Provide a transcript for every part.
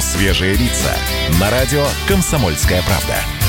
«Свежие лица» на радио «Комсомольская правда».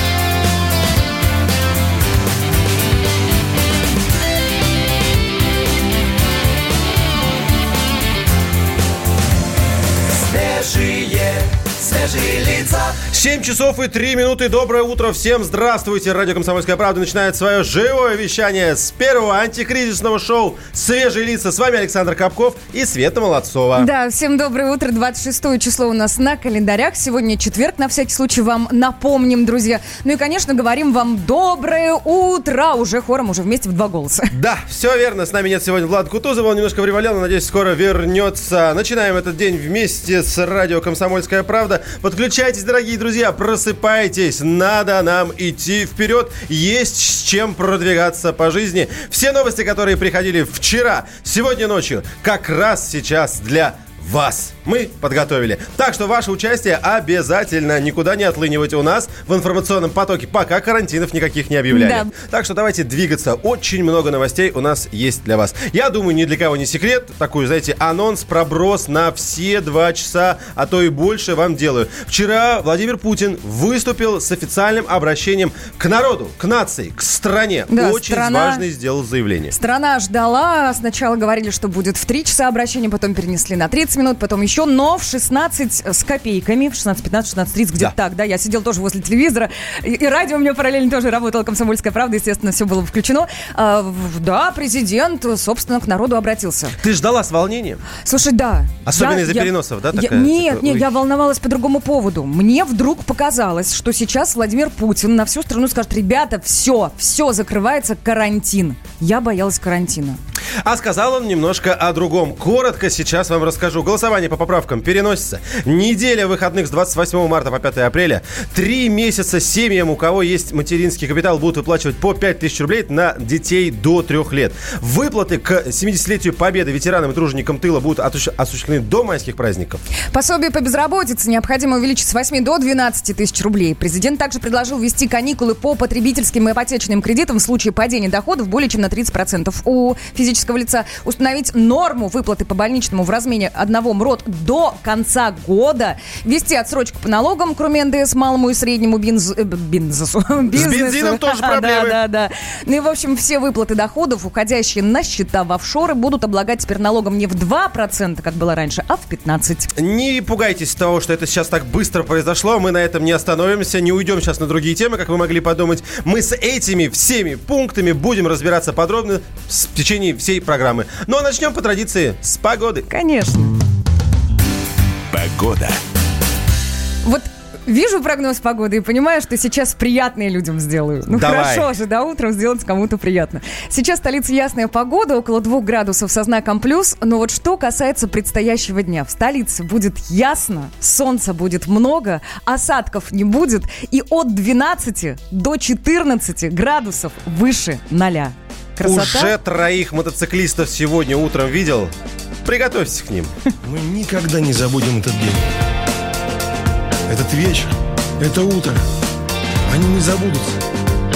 7 часов и 3 минуты. Доброе утро всем. Здравствуйте. Радио «Комсомольская правда» начинает свое живое вещание с первого антикризисного шоу «Свежие лица». С вами Александр Капков и Света Молодцова. Да, всем доброе утро. 26 число у нас на календарях. Сегодня четверг. На всякий случай вам напомним, друзья. Ну и, конечно, говорим вам доброе утро. Уже хором, уже вместе в два голоса. Да, все верно. С нами нет сегодня Влад Кутузова. Он немножко привалил, но, надеюсь, скоро вернется. Начинаем этот день вместе с радио «Комсомольская правда». Подключайтесь, дорогие друзья. Просыпайтесь. Надо нам идти вперед. Есть с чем продвигаться по жизни. Все новости, которые приходили вчера, сегодня ночью, как раз сейчас для вас мы подготовили. Так что ваше участие обязательно. Никуда не отлынивайте у нас в информационном потоке, пока карантинов никаких не объявляли. Да. Так что давайте двигаться. Очень много новостей у нас есть для вас. Я думаю, ни для кого не секрет. Такой, знаете, анонс, проброс на все два часа, а то и больше вам делаю. Вчера Владимир Путин выступил с официальным обращением к народу, к нации, к стране. Да, Очень страна- важный сделал заявление. Страна ждала. Сначала говорили, что будет в 3 часа обращения, потом перенесли на 30 минут, потом еще, но в 16 с копейками, в 16.15, 16.30, где-то Да. так, да, я сидел тоже возле телевизора, и, и радио у меня параллельно тоже работало, «Комсомольская правда», естественно, все было включено. А, да, президент, собственно, к народу обратился. Ты ждала с волнением? Слушай, да. Особенно Я- из-за я- переносов, да, я- такая, нет, типа, нет, я волновалась по другому поводу. Мне вдруг показалось, что сейчас Владимир Путин на всю страну скажет, ребята, все, все, закрывается карантин. Я боялась карантина. А сказал он немножко о другом. Коротко сейчас вам расскажу. Голосование по поправкам переносится. Неделя выходных с 28 марта по 5 апреля. Три месяца семьям, у кого есть материнский капитал, будут выплачивать по 5000 рублей на детей до 3 лет. Выплаты к 70-летию Победы ветеранам и труженикам тыла будут осуществлены до майских праздников. Пособие по безработице необходимо увеличить с 8 до 12 тысяч рублей. Президент также предложил ввести каникулы по потребительским и ипотечным кредитам в случае падения доходов более чем на 30% у физического лица. Установить норму выплаты по больничному в размере одного МРОД до конца года. Ввести отсрочку по налогам, кроме НДС, малому и среднему бинз... э, бинзесу. бизнесу. бензином тоже Да, проблемы. Да, да. Ну и, в общем, все выплаты доходов, уходящие на счета в офшоры, будут облагать теперь налогом не в 2%, как было раньше, а в 15%. Не пугайтесь того, что это сейчас так быстро произошло. Мы на этом не остановимся, не уйдем сейчас на другие темы, как вы могли подумать. Мы с этими всеми пунктами будем разбираться подробно с- в течение всей программы. Ну а начнем по традиции с погоды. Конечно. Погода. Вот вижу прогноз погоды и понимаю, что сейчас приятные людям сделаю. Ну Давай. хорошо же, да, утром сделать кому-то приятно. Сейчас в столице ясная погода, около двух градусов со знаком плюс. Но вот что касается предстоящего дня. В столице будет ясно, солнца будет много, осадков не будет и от 12 до 14 градусов выше ноля. Красота? Уже троих мотоциклистов сегодня утром видел. Приготовься к ним. Мы никогда не забудем этот день. Этот вечер, это утро. Они не забудутся.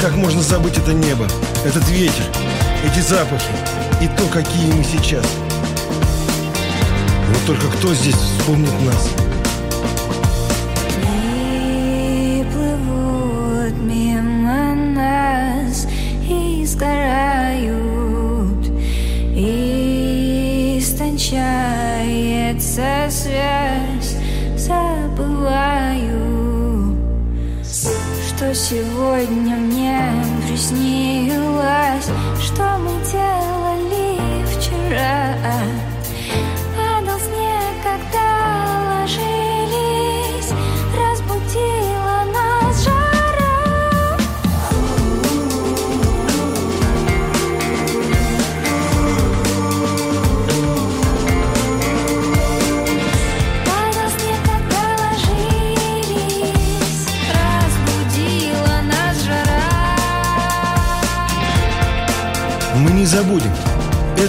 Как можно забыть это небо, этот ветер, эти запахи и то, какие мы сейчас. Вот только кто здесь вспомнит нас? Истончается связь, забываю, что сегодня мне приснилось, что мы делали вчера.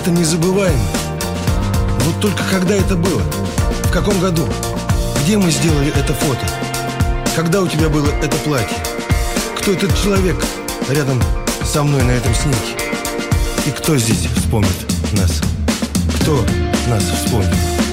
Это незабываемо. Вот только когда это было? В каком году? Где мы сделали это фото? Когда у тебя было это платье? Кто этот человек рядом со мной на этом снимке? И кто здесь вспомнит нас? Кто нас вспомнит?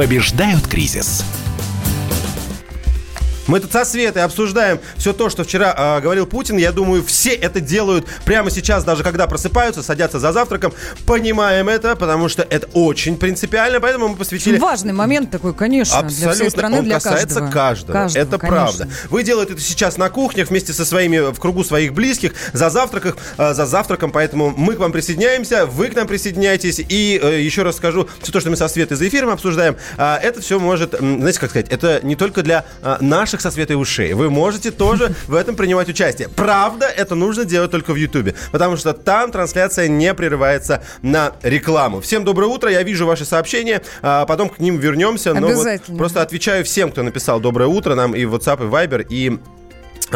Побеждают кризис. Мы тут со Светой обсуждаем все то, что вчера э, говорил Путин. Я думаю, все это делают прямо сейчас, даже когда просыпаются, садятся за завтраком. Понимаем это, потому что это очень принципиально, поэтому мы посвятили... Важный момент такой, конечно, Абсолютно. для всей страны, Он для касается каждого. каждого. Это конечно. правда. Вы делаете это сейчас на кухнях вместе со своими, в кругу своих близких, за завтраком, э, за завтраком, поэтому мы к вам присоединяемся, вы к нам присоединяйтесь. И э, еще раз скажу, все то, что мы со Светой за эфиром обсуждаем, э, это все может, знаете, как сказать, это не только для э, наших со Светой ушей. Вы можете тоже в этом принимать участие. Правда, это нужно делать только в Ютубе, потому что там трансляция не прерывается на рекламу. Всем доброе утро, я вижу ваши сообщения, а потом к ним вернемся. но вот просто отвечаю всем, кто написал доброе утро нам и в WhatsApp, и Viber, и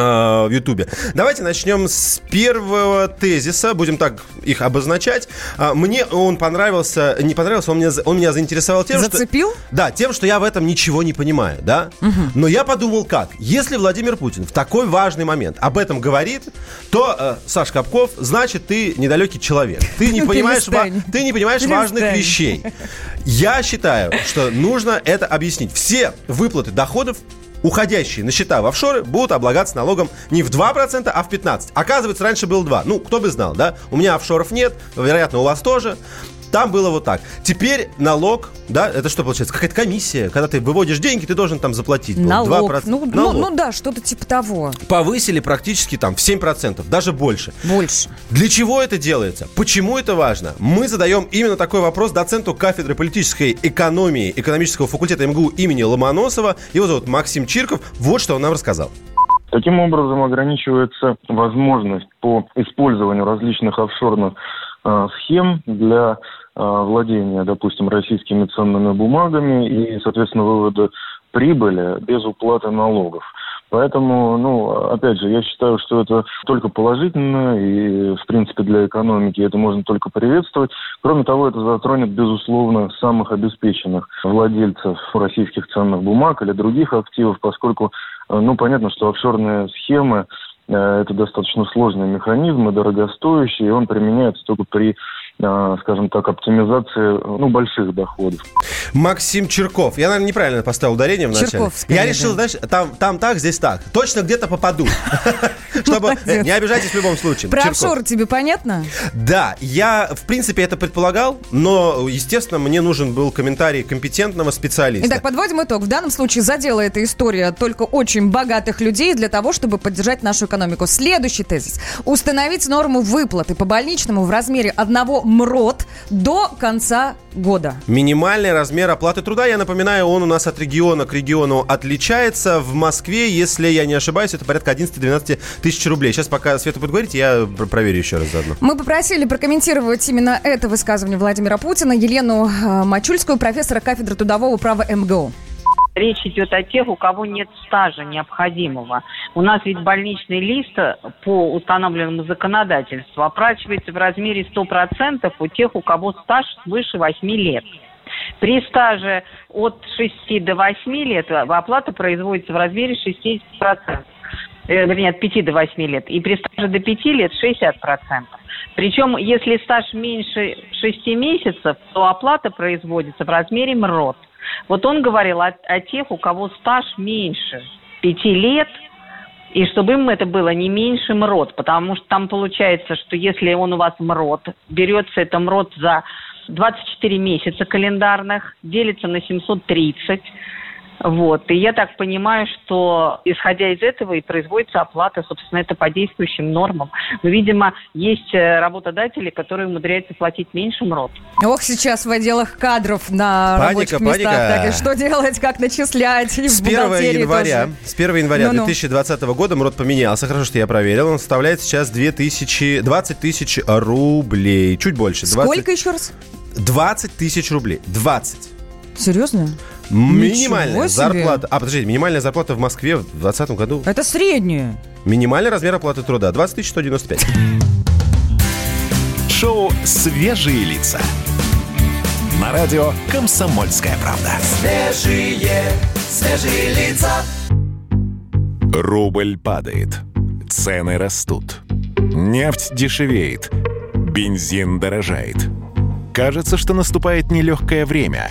в Ютубе. Давайте начнем с первого тезиса. Будем так их обозначать. А, Мне он понравился, не понравился, он меня, он меня заинтересовал тем, Зацепил? что... Да, тем, что я в этом ничего не понимаю, да? Но я подумал как. Если Владимир Путин в такой важный момент об этом говорит, то, э, Саш Капков, значит, ты недалекий человек. Ты не понимаешь, ты не понимаешь важных вещей. Я считаю, что нужно это объяснить. Все выплаты доходов уходящие на счета в офшоры будут облагаться налогом не в 2%, а в 15%. Оказывается, раньше было 2%. Ну, кто бы знал, да? У меня офшоров нет, вероятно, у вас тоже. Там было вот так. Теперь налог, да, это что получается? Какая-то комиссия. Когда ты выводишь деньги, ты должен там заплатить. ну, Налог. 2%. Ну, ну, Налог. ну да, что-то типа того. Повысили практически там в 7%, даже больше. Больше. Для чего это делается? Почему это важно? Мы задаем именно такой вопрос доценту кафедры политической экономии экономического факультета МГУ имени Ломоносова. Его зовут Максим Чирков. Вот что он нам рассказал. Таким образом ограничивается возможность по использованию различных офшорных э, схем для владения, допустим, российскими ценными бумагами и, соответственно, вывода прибыли без уплаты налогов. Поэтому, ну, опять же, я считаю, что это только положительно, и, в принципе, для экономики это можно только приветствовать. Кроме того, это затронет, безусловно, самых обеспеченных владельцев российских ценных бумаг или других активов, поскольку, э, ну, понятно, что офшорные схемы э, это достаточно сложный механизм и дорогостоящий, и он применяется только при, э, скажем так, оптимизации ну, больших доходов. Максим Чирков. Я, наверное, неправильно поставил ударение в начале. Чирков, скорее, Я решил, да. знаешь, там, там так, здесь так. Точно где-то попаду. Чтобы... Молодец. Не обижайтесь в любом случае. Про офшоры тебе понятно? Да, я, в принципе, это предполагал, но, естественно, мне нужен был комментарий компетентного специалиста. Итак, подводим итог. В данном случае задела эта история только очень богатых людей для того, чтобы поддержать нашу экономику. Следующий тезис. Установить норму выплаты по больничному в размере одного МРОТ до конца года. Минимальный размер оплаты труда, я напоминаю, он у нас от региона к региону отличается. В Москве, если я не ошибаюсь, это порядка 11-12 тысяч рублей. Сейчас, пока Света будет говорить, я пр- проверю еще раз заодно. Мы попросили прокомментировать именно это высказывание Владимира Путина Елену э, Мачульскую, профессора кафедры трудового права МГУ. Речь идет о тех, у кого нет стажа необходимого. У нас ведь больничный лист по установленному законодательству оплачивается в размере 100% у тех, у кого стаж свыше 8 лет. При стаже от 6 до 8 лет оплата производится в размере 60%. Э, вернее, от 5 до 8 лет. И при стаже до 5 лет 60%. Причем, если стаж меньше 6 месяцев, то оплата производится в размере МРОТ. Вот он говорил о, о тех, у кого стаж меньше 5 лет, и чтобы им это было не меньше МРОТ, потому что там получается, что если он у вас МРОТ, берется это МРОТ за 24 месяца календарных, делится на 730, вот. И я так понимаю, что исходя из этого и производится оплата, собственно, это по действующим нормам. Но, видимо, есть э, работодатели, которые умудряются платить меньше МРОТ. Ох, сейчас в отделах кадров на Паника, рабочих местах. паника. Так, и что делать, как начислять? И в С 1 бухгалтерии января, тоже. с 1 января Ну-ну. 2020 года МРОД поменялся. Хорошо, что я проверил. Он составляет сейчас 2000, 20 тысяч рублей. Чуть больше. 20 Сколько еще раз? 20 тысяч рублей. 20. Серьезно? Минимальная себе. зарплата. А, подождите, минимальная зарплата в Москве в 2020 году. Это среднее. Минимальный размер оплаты труда 20 195. Шоу «Свежие лица». На радио «Комсомольская правда». Свежие, свежие лица. Рубль падает. Цены растут. Нефть дешевеет. Бензин дорожает. Кажется, что наступает нелегкое время.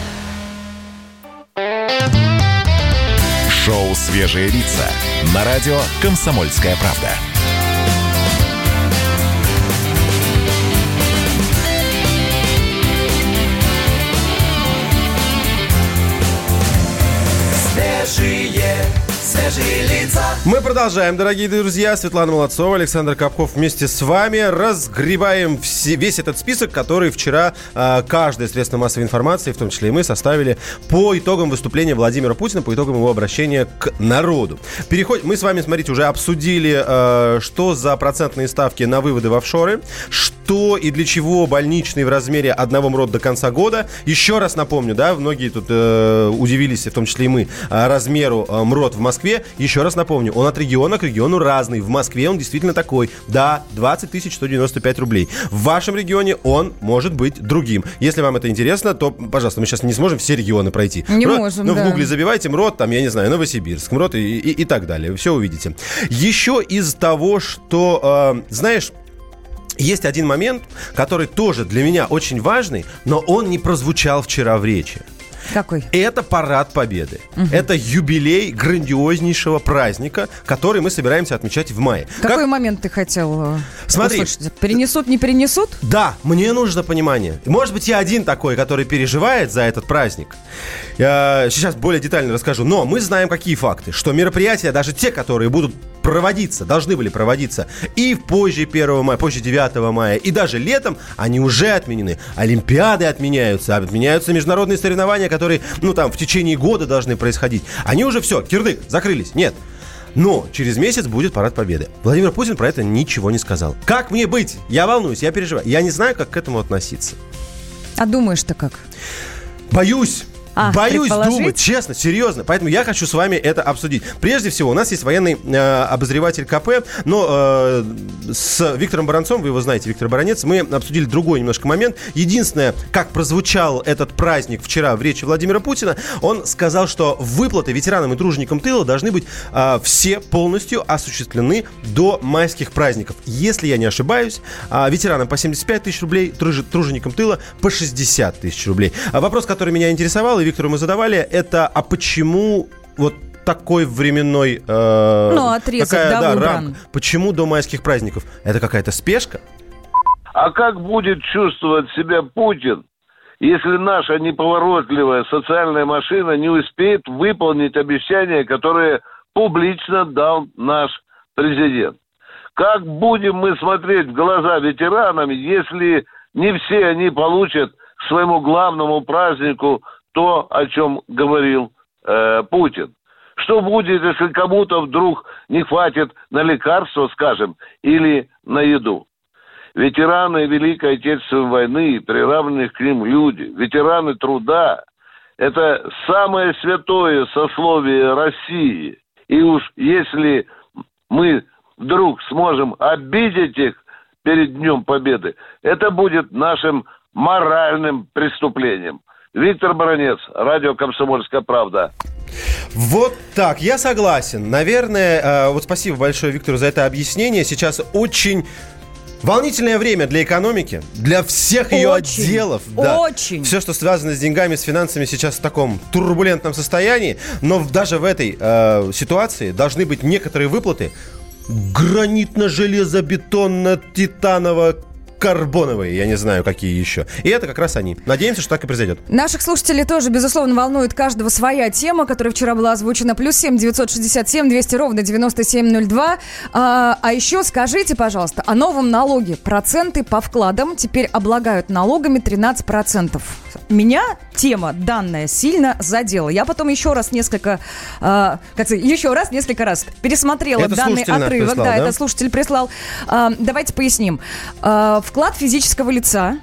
Шоу «Свежие лица» на радио «Комсомольская правда». Мы продолжаем, дорогие друзья. Светлана Молодцова, Александр Капков вместе с вами разгребаем все, весь этот список, который вчера э, каждое средство массовой информации, в том числе и мы, составили по итогам выступления Владимира Путина, по итогам его обращения к народу. Переход... Мы с вами, смотрите, уже обсудили, э, что за процентные ставки на выводы в офшоры, что и для чего больничный в размере одного МРОД до конца года. Еще раз напомню, да, многие тут э, удивились, в том числе и мы, э, размеру э, МРОД в Москве. Еще раз напомню, он от региона к региону разный. В Москве он действительно такой. Да, 20 195 рублей. В вашем регионе он может быть другим. Если вам это интересно, то, пожалуйста, мы сейчас не сможем все регионы пройти. Не МРОД, можем, Ну, да. в гугле забивайте МРОД, там, я не знаю, Новосибирск, МРОД и, и- и так далее. Все увидите. Еще из того, что, э, знаешь, есть один момент, который тоже для меня очень важный, но он не прозвучал вчера в речи. Какой? Это парад Победы. Это юбилей грандиознейшего праздника, который мы собираемся отмечать в мае. Какой Как- момент ты хотел э, Смотри. услышать? Перенесут, не перенесут? Да, мне нужно понимание. Может быть, я один такой, который переживает за этот праздник. Я сейчас более детально расскажу. Но мы знаем какие факты. Что мероприятия, даже те, которые будут проводиться, должны были проводиться и позже 1 мая, позже 9 мая, и даже летом, они уже отменены. Олимпиады отменяются, отменяются международные соревнования, которые, ну, там, в течение года должны происходить. Они уже все, кирдык, закрылись. Нет. Но через месяц будет парад победы. Владимир Путин про это ничего не сказал. Как мне быть? Я волнуюсь, я переживаю. Я не знаю, как к этому относиться. А думаешь-то как? Боюсь. А, Боюсь думать, честно, серьезно. Поэтому я хочу с вами это обсудить. Прежде всего, у нас есть военный э, обозреватель КП, но э, с Виктором Баранцом, вы его знаете, Виктор Баранец, мы обсудили другой немножко момент. Единственное, как прозвучал этот праздник вчера в речи Владимира Путина, он сказал, что выплаты ветеранам и труженикам тыла должны быть э, все полностью осуществлены до майских праздников. Если я не ошибаюсь, а, ветеранам по 75 тысяч рублей, труженикам тыла по 60 тысяч рублей. А вопрос, который меня интересовал, и Виктору мы задавали, это а почему вот такой временной... э, Ну, отрезок, да, такая, выбран. рамка? Почему до майских праздников? Это какая-то спешка? А как будет чувствовать себя Путин, если наша неповоротливая социальная машина не успеет выполнить обещания, которые публично дал наш президент? Как будем мы смотреть в глаза ветеранам, если не все они получат к своему главному празднику то, о чем говорил э, Путин? Что будет, если кому-то вдруг не хватит на лекарства, скажем, или на еду? Ветераны Великой Отечественной войны, приравненные к ним люди, ветераны труда – это самое святое сословие России. И уж если мы вдруг сможем обидеть их перед Днем Победы, это будет нашим моральным преступлением. Виктор Баранец, радио «Комсомольская правда». Вот так, я согласен. Наверное, э, вот спасибо большое Виктору за это объяснение. Сейчас очень волнительное время для экономики, для всех ее Очень, отделов. очень. Все, что связано с деньгами, с финансами, сейчас в таком турбулентном состоянии. Но даже в этой э, ситуации должны быть некоторые выплаты гранитно-железобетонно-титаново карбоновые, я не знаю, какие еще. И это как раз они. Надеемся, что так и произойдет. Наших слушателей тоже, безусловно, волнует каждого своя тема, которая вчера была озвучена. Плюс семь девятьсот шестьдесят семь двести ровно девяносто семь ноль два. А, а еще скажите, пожалуйста, о новом налоге. Проценты по вкладам теперь облагают налогами 13 процентов. Меня тема данная сильно задела. Я потом еще раз несколько, а, как сказать, еще раз несколько раз пересмотрела Это данный отрывок. прислал, да, да? это слушатель прислал. А, давайте поясним. А, вклад физического лица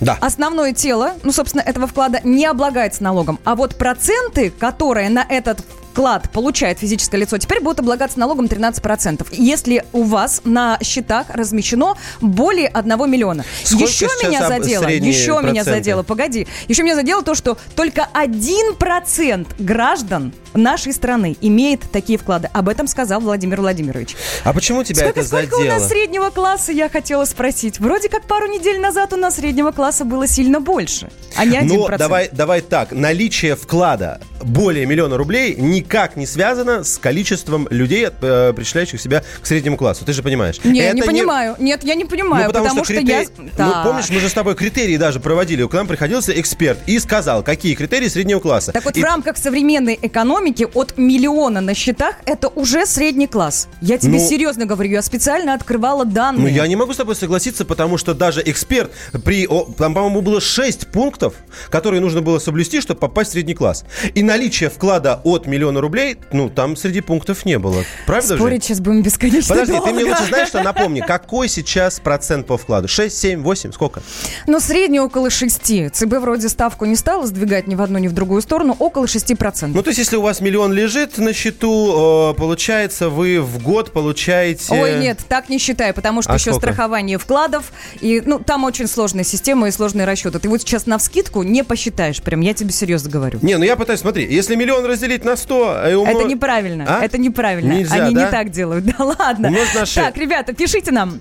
Да. Основное тело, ну, собственно, этого вклада не облагается налогом. А вот проценты, которые на этот вклад получает физическое лицо, теперь будет облагаться налогом 13%. Если у вас на счетах размещено более 1 миллиона. Сколько еще меня задело, еще меня проценты? задело, погоди, еще меня задело то, что только 1% граждан нашей страны имеет такие вклады. Об этом сказал Владимир Владимирович. А почему тебя сколько, это сколько у задело? нас среднего класса, я хотела спросить. Вроде как пару недель назад у нас среднего класса было сильно больше, а не 1%. Ну, давай, давай так. Наличие вклада более миллиона рублей никак не связано с количеством людей, э, причисляющих себя к среднему классу. Ты же понимаешь. Не, Это не понимаю. Нет, я не понимаю, Ну, потому, что, я... критери- Ну, помнишь, мы же с тобой критерии даже проводили. К нам приходился эксперт и сказал, какие критерии среднего класса. Так вот, И- в рамках современной экономики от миллиона на счетах это уже средний класс. Я тебе Ну- серьезно говорю, я специально открывала данные. Ну, я не могу с тобой согласиться, потому что даже эксперт при... о, там, по-моему, было 6 пунктов, которые нужно было соблюсти, чтобы попасть в средний класс. И наличие вклада от миллиона рублей, ну, там среди пунктов не было. Правда же? Спорить сейчас будем бесконечно Подожди, ты мне долго. лучше знаешь, что напомни, какой сейчас процент по вкладу? 6, 7, 8, сколько? Ну, средний около 6. ЦБ вроде ставку не стала сдвигать ни в одну, ни в другую сторону, около 6%. Ну, то есть, если у вас миллион лежит на счету, э, получается, вы в год получаете... Ой, нет, так не считаю, потому что А еще сколько? страхование вкладов, и, ну, там очень сложная система и сложные расчеты. Ты вот сейчас на вскидку не посчитаешь, прям, я тебе серьезно говорю. Не, ну я пытаюсь, смотри, если миллион разделить на 100... умно- Это неправильно, А? это неправильно. Нельзя, Они да? не так делают, да ладно. Умножить на шесть. Так, ребята, пишите нам.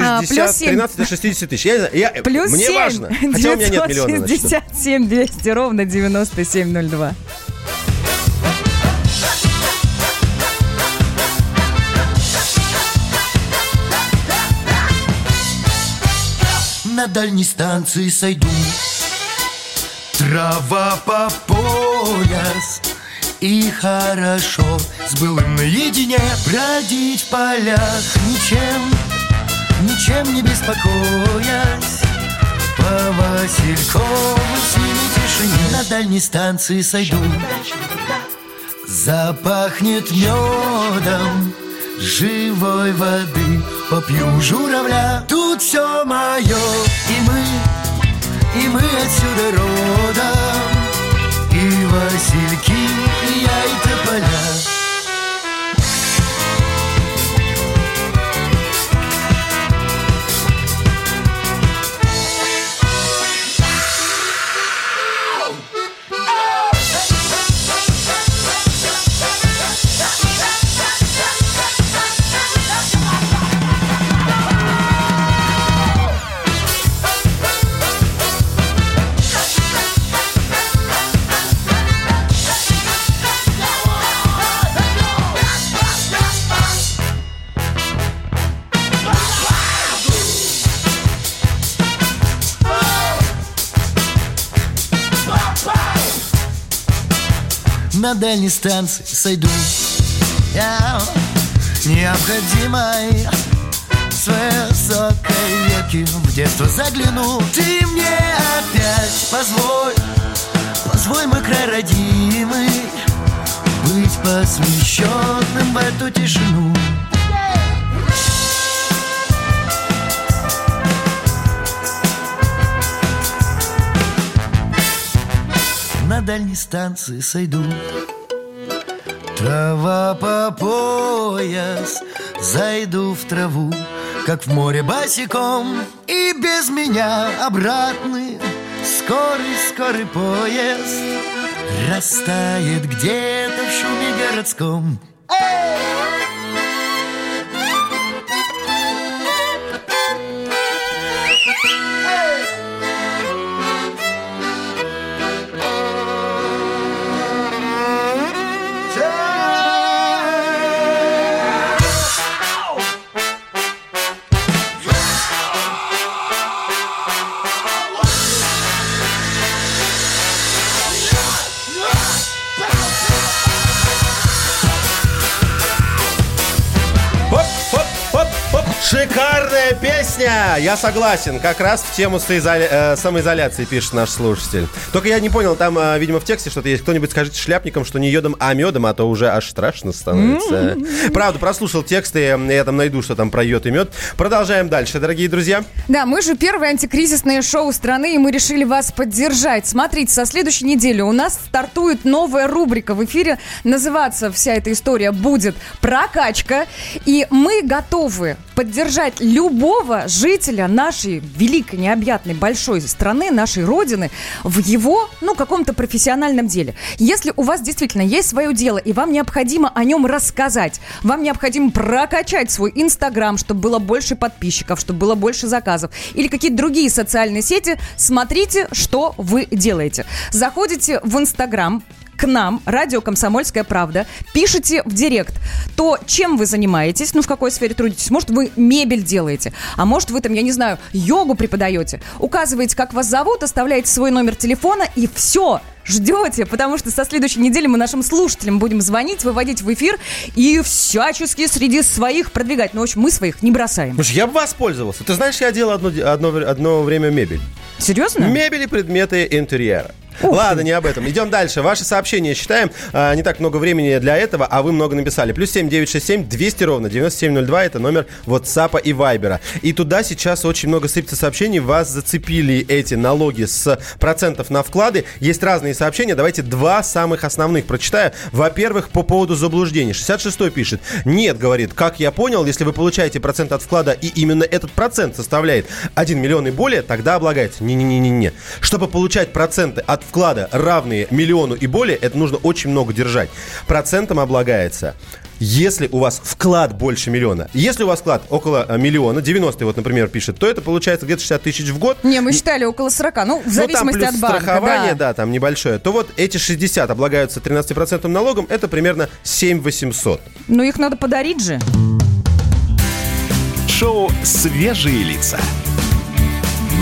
А, 60, плюс семь. 13 до 60 тысяч. Я, я, Плюс мне 7, важно. Хотя у меня нет миллиона на счету. 967 200 ровно 9702. На дальней станции сойду Трава по пояс И хорошо с былым наедине Бродить в полях. Ничем Ничем не беспокоясь. По Васильковой синей тишине На дальней станции сойду. Запахнет медом живой воды. Попью журавля, тут все мое И мы, и мы отсюда родом И васильки, и я, и тополя На дальней станции сойду. Я необходимой С высокой веки в детство загляну. Ты мне опять позволь Позволь мой край родимый Быть посвященным в эту тишину дальней станции сойду. Трава по пояс Зайду в траву Как в море босиком И без меня обратный Скорый-скорый поезд Растает где-то в шуме городском Шикарная песня! Я согласен. Как раз в тему соизоля- э, самоизоляции пишет наш слушатель. Только я не понял, там, э, видимо, в тексте что-то есть. Кто-нибудь скажите шляпникам, что не йодом, а медом, а то уже аж страшно становится. Правда, прослушал тексты, я там найду, что там про йод и мед. Продолжаем дальше, дорогие друзья. Да, мы же первое антикризисное шоу страны, и мы решили вас поддержать. Смотрите, со следующей недели у нас стартует новая рубрика в эфире. Называться вся эта история будет «Прокачка». И мы готовы поддержать любого жителя нашей великой, необъятной, большой страны, нашей родины в его, ну, каком-то профессиональном деле. Если у вас действительно есть свое дело, и вам необходимо о нем рассказать, вам необходимо прокачать свой Инстаграм, чтобы было больше подписчиков, чтобы было больше заказов, или какие-то другие социальные сети, смотрите, что вы делаете. Заходите в Инстаграм, к нам, радио «Комсомольская правда», пишите в директ то, чем вы занимаетесь, ну, в какой сфере трудитесь. Может, вы мебель делаете, а может, вы там, я не знаю, йогу преподаете. Указываете, как вас зовут, оставляете свой номер телефона, и все, ждете, потому что со следующей недели мы нашим слушателям будем звонить, выводить в эфир и всячески среди своих продвигать. Ну, в общем, мы своих не бросаем. Слушай, я бы воспользовался. Ты знаешь, я делал одно, одно, одно время мебель. Серьезно? Мебель и предметы интерьера. Ладно, не об этом. Идем дальше. Ваши сообщения читаем. А, не так много времени для этого, а вы много написали. Плюс 7 967 200 ровно 9702. Это номер WhatsApp и Viber. И туда сейчас очень много сыпется сообщений. Вас зацепили эти налоги с процентов на вклады. Есть разные сообщения. Давайте два самых основных прочитаю. Во-первых, по поводу заблуждений. 66 пишет. Нет, говорит, как я понял, если вы получаете процент от вклада и именно этот процент составляет 1 миллион и более, тогда облагается. Не-не-не-не-не. Чтобы получать проценты от вклада, равные миллиону и более, это нужно очень много держать. Процентом облагается если у вас вклад больше миллиона, если у вас вклад около э, миллиона, 90 вот, например, пишет, то это получается где-то 60 тысяч в год. Не, мы считали около 40, ну, в Ну, там зависимости плюс от банка. страхование, да. да. там небольшое, то вот эти 60 облагаются 13% налогом, это примерно 7 800. Ну, их надо подарить же. Шоу «Свежие лица».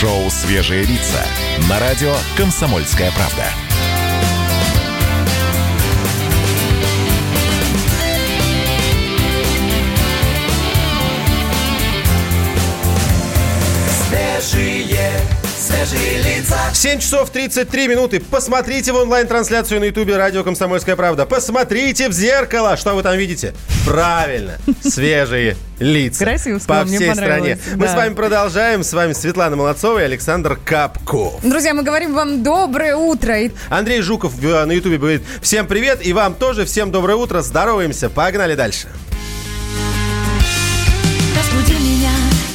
Шоу «Свежие лица» на радио «Комсомольская правда». Свежие, свежие лица. 7 часов 33 минуты. Посмотрите в онлайн-трансляцию на ютубе радио «Комсомольская правда». Посмотрите в зеркало. Что вы там видите? Правильно. Свежие лица. Красиво По сказал, мне всей стране. понравилось, Мы да. с вами продолжаем. С вами Светлана Молодцова и Александр Капков. Друзья, мы говорим вам доброе утро. Андрей Жуков э, на ютубе говорит всем привет и вам тоже всем доброе утро. Здороваемся. Погнали дальше. Разбуди меня,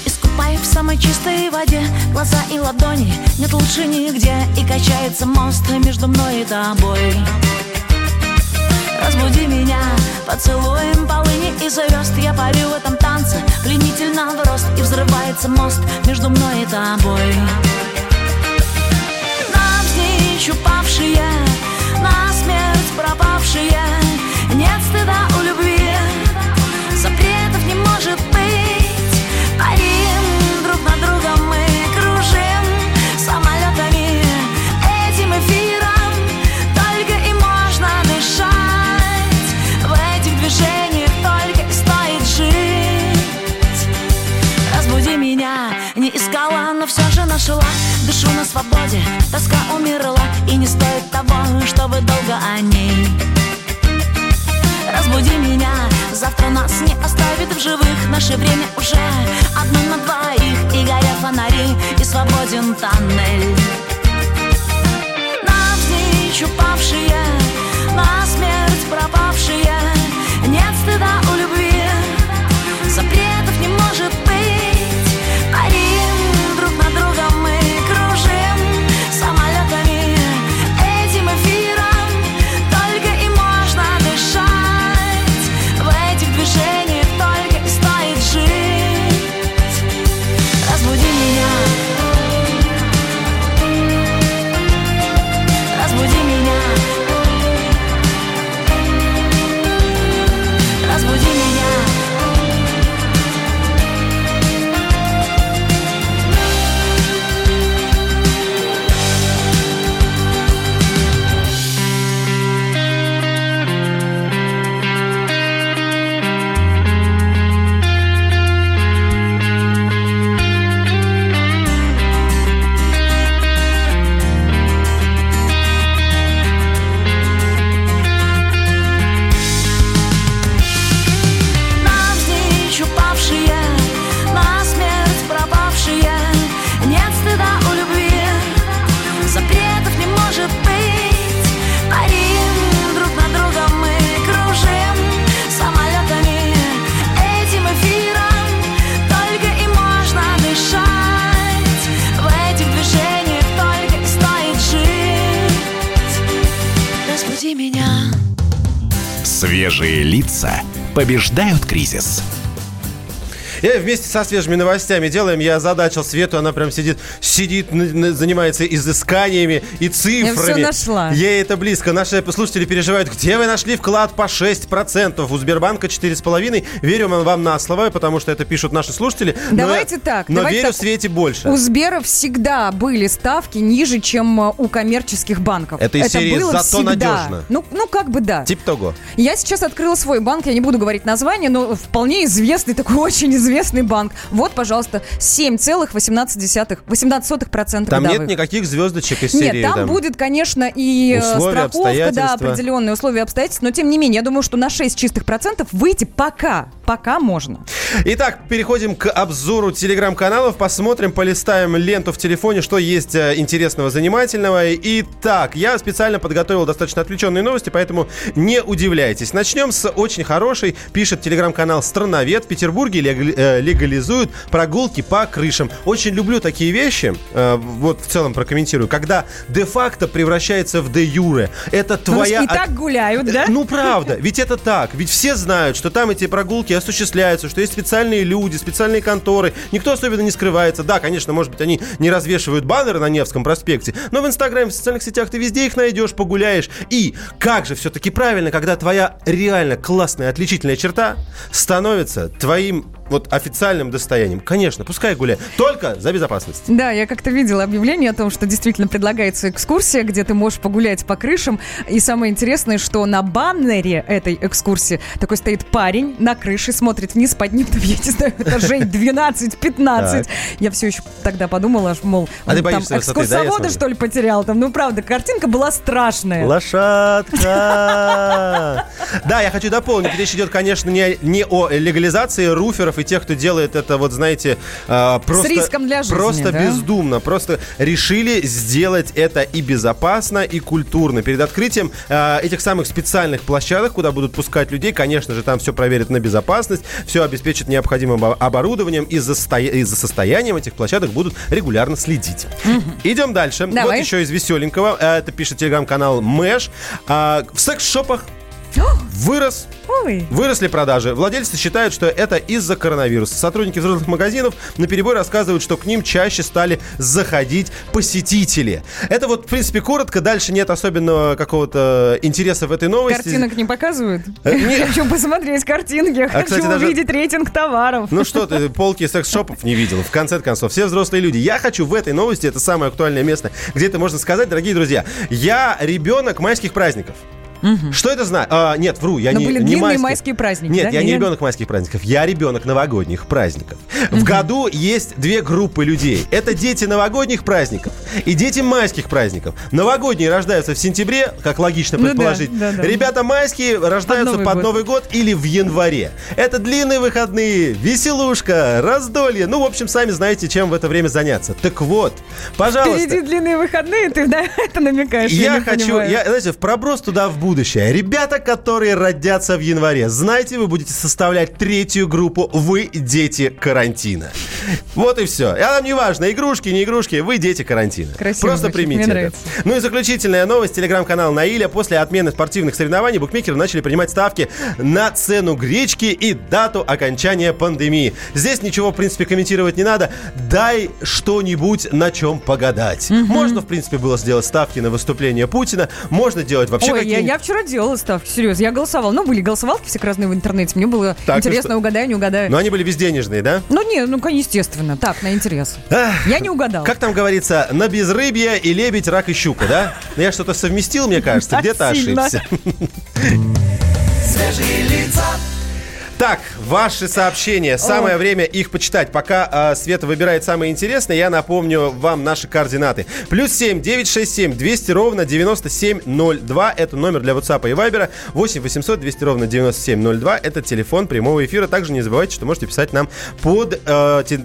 искупай в самой чистой воде Глаза и ладони нет лучше нигде И качается мост между мной и тобой Разбуди меня. Поцелуем полыни и звезд. Я парю в этом танце, пленительно в рост. И взрывается мост. Между мной и тобой. Навзничь упавшие, на смерть пропавшие. Нет стыда искала, но все же нашла Дышу на свободе, тоска умерла И не стоит того, чтобы долго о ней. Разбуди меня, завтра нас не оставит в живых. Наше время уже одно на двоих И горят фонари, и свободен тоннель. Навзничь упавшие, на смерть пропавшие. Нет стыда у любви, запретов не может побеждают кризис. И вместе со свежими новостями делаем. Я задачил Свету, она прям сидит, сидит, занимается изысканиями и цифрами. Я всё нашла. Ей это близко. Наши слушатели переживают, где вы нашли вклад по 6%? У Сбербанка 4,5%. Верю вам на слово, потому что это пишут наши слушатели. Но- Давайте так, Но давайте верю так. Свете больше. У Сбера всегда были ставки ниже, чем э, у коммерческих банков. Это из серии было «Зато всегда. надежно». Ну, ну, как бы да. Тип того. Я сейчас открыла свой банк, я не буду говорить название, но вполне известный, такой очень известный банк. Вот, пожалуйста, 7,18%, 18% Там годовых. нет никаких звездочек из Нет, серии. там, будет, конечно, и э, Условия, страховка, да, определенные условия обстоятельства, но тем не менее, я думаю, что на 6 чистых процентов выйти пока, пока можно. Итак, переходим к обзору телеграм-каналов. Посмотрим, полистаем ленту в телефоне, что есть э, интересного, занимательного. Итак, я специально подготовил достаточно отвлеченные новости, поэтому не удивляйтесь. Начнем с очень хорошей. Пишет телеграм-канал «Страновед». В Петербурге э, легализуют прогулки по крышам. Очень люблю такие вещи. Э, Вот в целом прокомментирую. Когда де-факто превращается в де-юре. Это Ну, твоя... и от- так гуляют, да? ну, правда, ведь это так. Ведь все знают, что там эти прогулки осуществляются, что есть специальные люди, специальные конторы. Никто особенно не скрывается. Да, конечно, может быть, они не развешивают баннеры на Невском проспекте, но в Инстаграме, в социальных сетях ты везде их найдешь, погуляешь. И как же все-таки правильно, когда твоя реально классная, отличительная черта становится твоим вот официальным достоянием. Конечно, пускай гуляет. Только за безопасность. Да, я как-то видела объявление о том, что действительно предлагается экскурсия, где ты можешь погулять по крышам. И самое интересное, что на баннере этой экскурсии такой стоит парень на крыше, смотрит вниз под ним, я не знаю, этажей 12-15. Так. Я все еще тогда подумала, мол, А ты там экскурсовода, что ли, потерял там. Ну, правда, картинка была страшная. Лошадка! Да, я хочу дополнить. Речь идет, конечно, не, не о легализации руферов и тех, кто делает это, вот знаете, а, просто... риском для жизни, Просто да? бездумно. Просто решили сделать это и безопасно, и культурно. Перед открытием а, этих самых специальных площадок, куда будут пускать людей, конечно же, там все проверят на безопасность, все обеспечат необходимым обо- оборудованием, и за, стоя- и за состоянием этих площадок будут регулярно следить. Идем дальше. Вот Давай. еще из веселенького. А, Это пишет телеграм-канал Мэш. А, В секс-шопах вырос Ой. Выросли продажи. Владельцы считают, что это из-за коронавируса. Сотрудники взрослых магазинов на перебой рассказывают, что к ним чаще стали заходить посетители. Это вот, в принципе, коротко. Дальше нет особенного какого-то интереса в этой новости. Картинок не показывают? Э, не- Я хочу посмотреть картинки, я А, хочу увидеть рейтинг товаров. Ну что ты, полки секс-шопов не видел. В конце концов, все взрослые люди. Я хочу в этой новости, это самое актуальное место, где это можно сказать, дорогие друзья. Я ребенок майских праздников. Что это значит? А, нет, вру, я Но не, были не длинные майские. майские праздники, Нет, да? я не Нет? ребенок майских праздников, я ребенок новогодних праздников. В году есть две группы людей. Это дети новогодних праздников и дети майских праздников. Новогодние рождаются в сентябре, как логично Ну да, предположить. да, да. Ребята майские рождаются Новый под год. Новый год или в январе. Это длинные выходные, веселушка, раздолье. Ну, в общем, сами знаете, чем в это время заняться. Так вот, пожалуйста. Впереди длинные выходные, ты на это намекаешь. Я, не хочу, понимаю. я, знаете, в проброс туда в будущее. Ребята, которые родятся в январе, знаете, вы будете составлять третью группу «Вы дети карантина». Вот и все. А нам не важно, игрушки, не игрушки, вы дети карантина. Красиво Просто звучит, примите мне это. нравится. Ну и заключительная новость. Телеграм-канал Наиля. После отмены спортивных соревнований букмекеры начали принимать ставки на цену гречки и дату окончания пандемии. Здесь ничего, в принципе, комментировать не надо. Дай что-нибудь на чем погадать. Можно, в принципе, было сделать ставки на выступление Путина. Можно делать вообще я, какие-нибудь... я вчера делала ставки, серьезно. Я голосовала. Ну, были голосовалки все разные в интернете. Мне было Так, и интересно, что? угадаю, не угадаю. Но они были безденежные, да? Ну, не, ну, конечно, естественно. Так, на интерес. Ах, Я не угадала. Как там говорится, на безрыбье и лебедь, рак и щука, да? Ну, Я что-то совместил, мне кажется, где-то ошибся. Свежие лица. Так, ваши сообщения. Самое время их почитать. Пока э, Света выбирает самые интересные, я напомню вам наши координаты. Плюс 7 967 200 ровно 9702. Это номер для WhatsApp и Viber. 8 800 200 ровно 9702. Это телефон прямого эфира. Также не забывайте, что можете писать нам под э, те-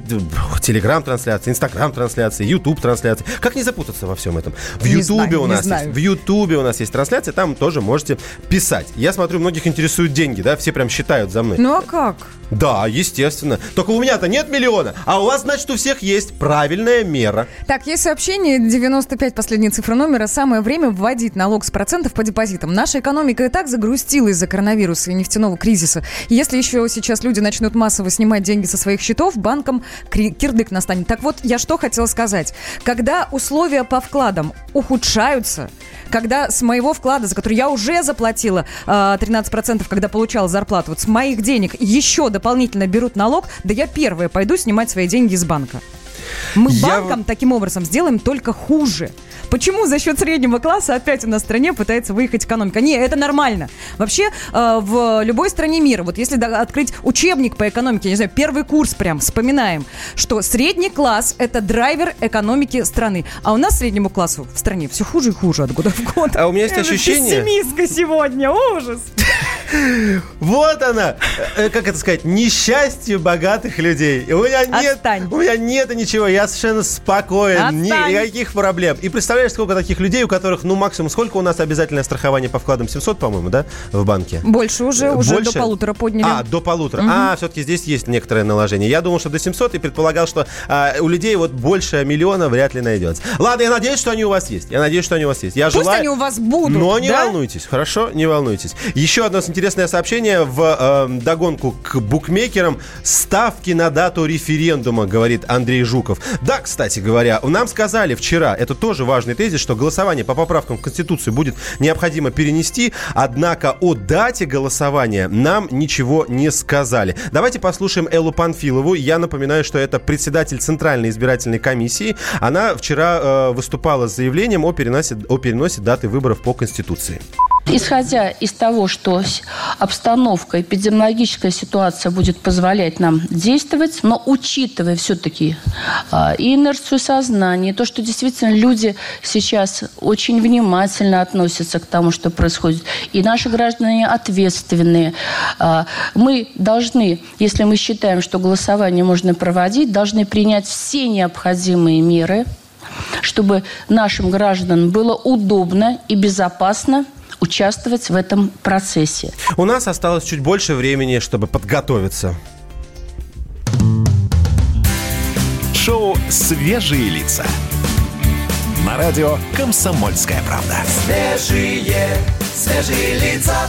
телеграм-трансляции, инстаграм-трансляции, ютуб-трансляции. Как не запутаться во всем этом? В ютубе у нас есть. В Ютубе у нас есть трансляция, там тоже можете писать. Я смотрю, многих интересуют деньги, да, все прям считают за мной. Ну, а как? Да, естественно. Только у меня-то нет миллиона, а у вас, значит, у всех есть правильная мера. Так, есть сообщение, 95 последняя цифра номера. Самое время вводить налог с процентов по депозитам. Наша экономика и так загрустила из-за коронавируса и нефтяного кризиса. Если еще сейчас люди начнут массово снимать деньги со своих счетов, банкам кирдык настанет. Так вот, я что хотела сказать. Когда условия по вкладам ухудшаются, когда с моего вклада, за который я уже заплатила э, 13%, когда получала зарплату, вот с моих денег еще дополнительно берут налог, да я первая пойду снимать свои деньги из банка. Мы Я банкам таким образом сделаем только хуже. Почему за счет среднего класса опять у нас в стране пытается выехать экономика? Не, это нормально. Вообще, э, в любой стране мира, вот если открыть учебник по экономике, я не знаю, первый курс прям, вспоминаем, что средний класс – это драйвер экономики страны. А у нас среднему классу в стране все хуже и хуже от года в год. А у меня есть Я же ощущение- Пессимистка сегодня, ужас. Вот она, э, как это сказать, несчастье богатых людей. У меня нет, Отстань. у меня нет ничего, я совершенно спокоен, Отстань. никаких проблем. И представляешь, сколько таких людей, у которых, ну, максимум, сколько у нас обязательное страхование по вкладам? 700, по-моему, да, в банке? Больше уже, уже Больше? до полутора подняли. А, до полутора. А, все-таки здесь есть некоторое наложение. Я думал, что до 700 и предполагал, что а, у людей вот больше миллиона вряд ли найдется. Ладно, я надеюсь, что они у вас есть. Я надеюсь, что они у вас есть. Я Пусть желаю... они у вас будут, Но не да? волнуйтесь, хорошо? Не волнуйтесь. Еще одно интересное сообщение в э, догонку к букмекерам. Ставки на дату референдума, говорит Андрей Жуков. Да, кстати говоря, нам сказали вчера, это тоже важный тезис, что голосование по поправкам в Конституцию будет необходимо перенести, однако о дате голосования нам ничего не сказали. Давайте послушаем Эллу Панфилову. Я напоминаю, что это председатель Центральной избирательной комиссии. Она вчера э, выступала с заявлением о переносе, о переносе даты выборов по Конституции. Исходя из того, что обстановка, эпидемиологическая ситуация будет позволять нам действовать, но учитывая все-таки а, и инерцию сознания, то, что действительно люди сейчас очень внимательно относятся к тому, что происходит, и наши граждане ответственные, а, мы должны, если мы считаем, что голосование можно проводить, должны принять все необходимые меры, чтобы нашим гражданам было удобно и безопасно участвовать в этом процессе. У нас осталось чуть больше времени, чтобы подготовиться. Шоу «Свежие лица». На радио «Комсомольская правда». Свежие, свежие лица.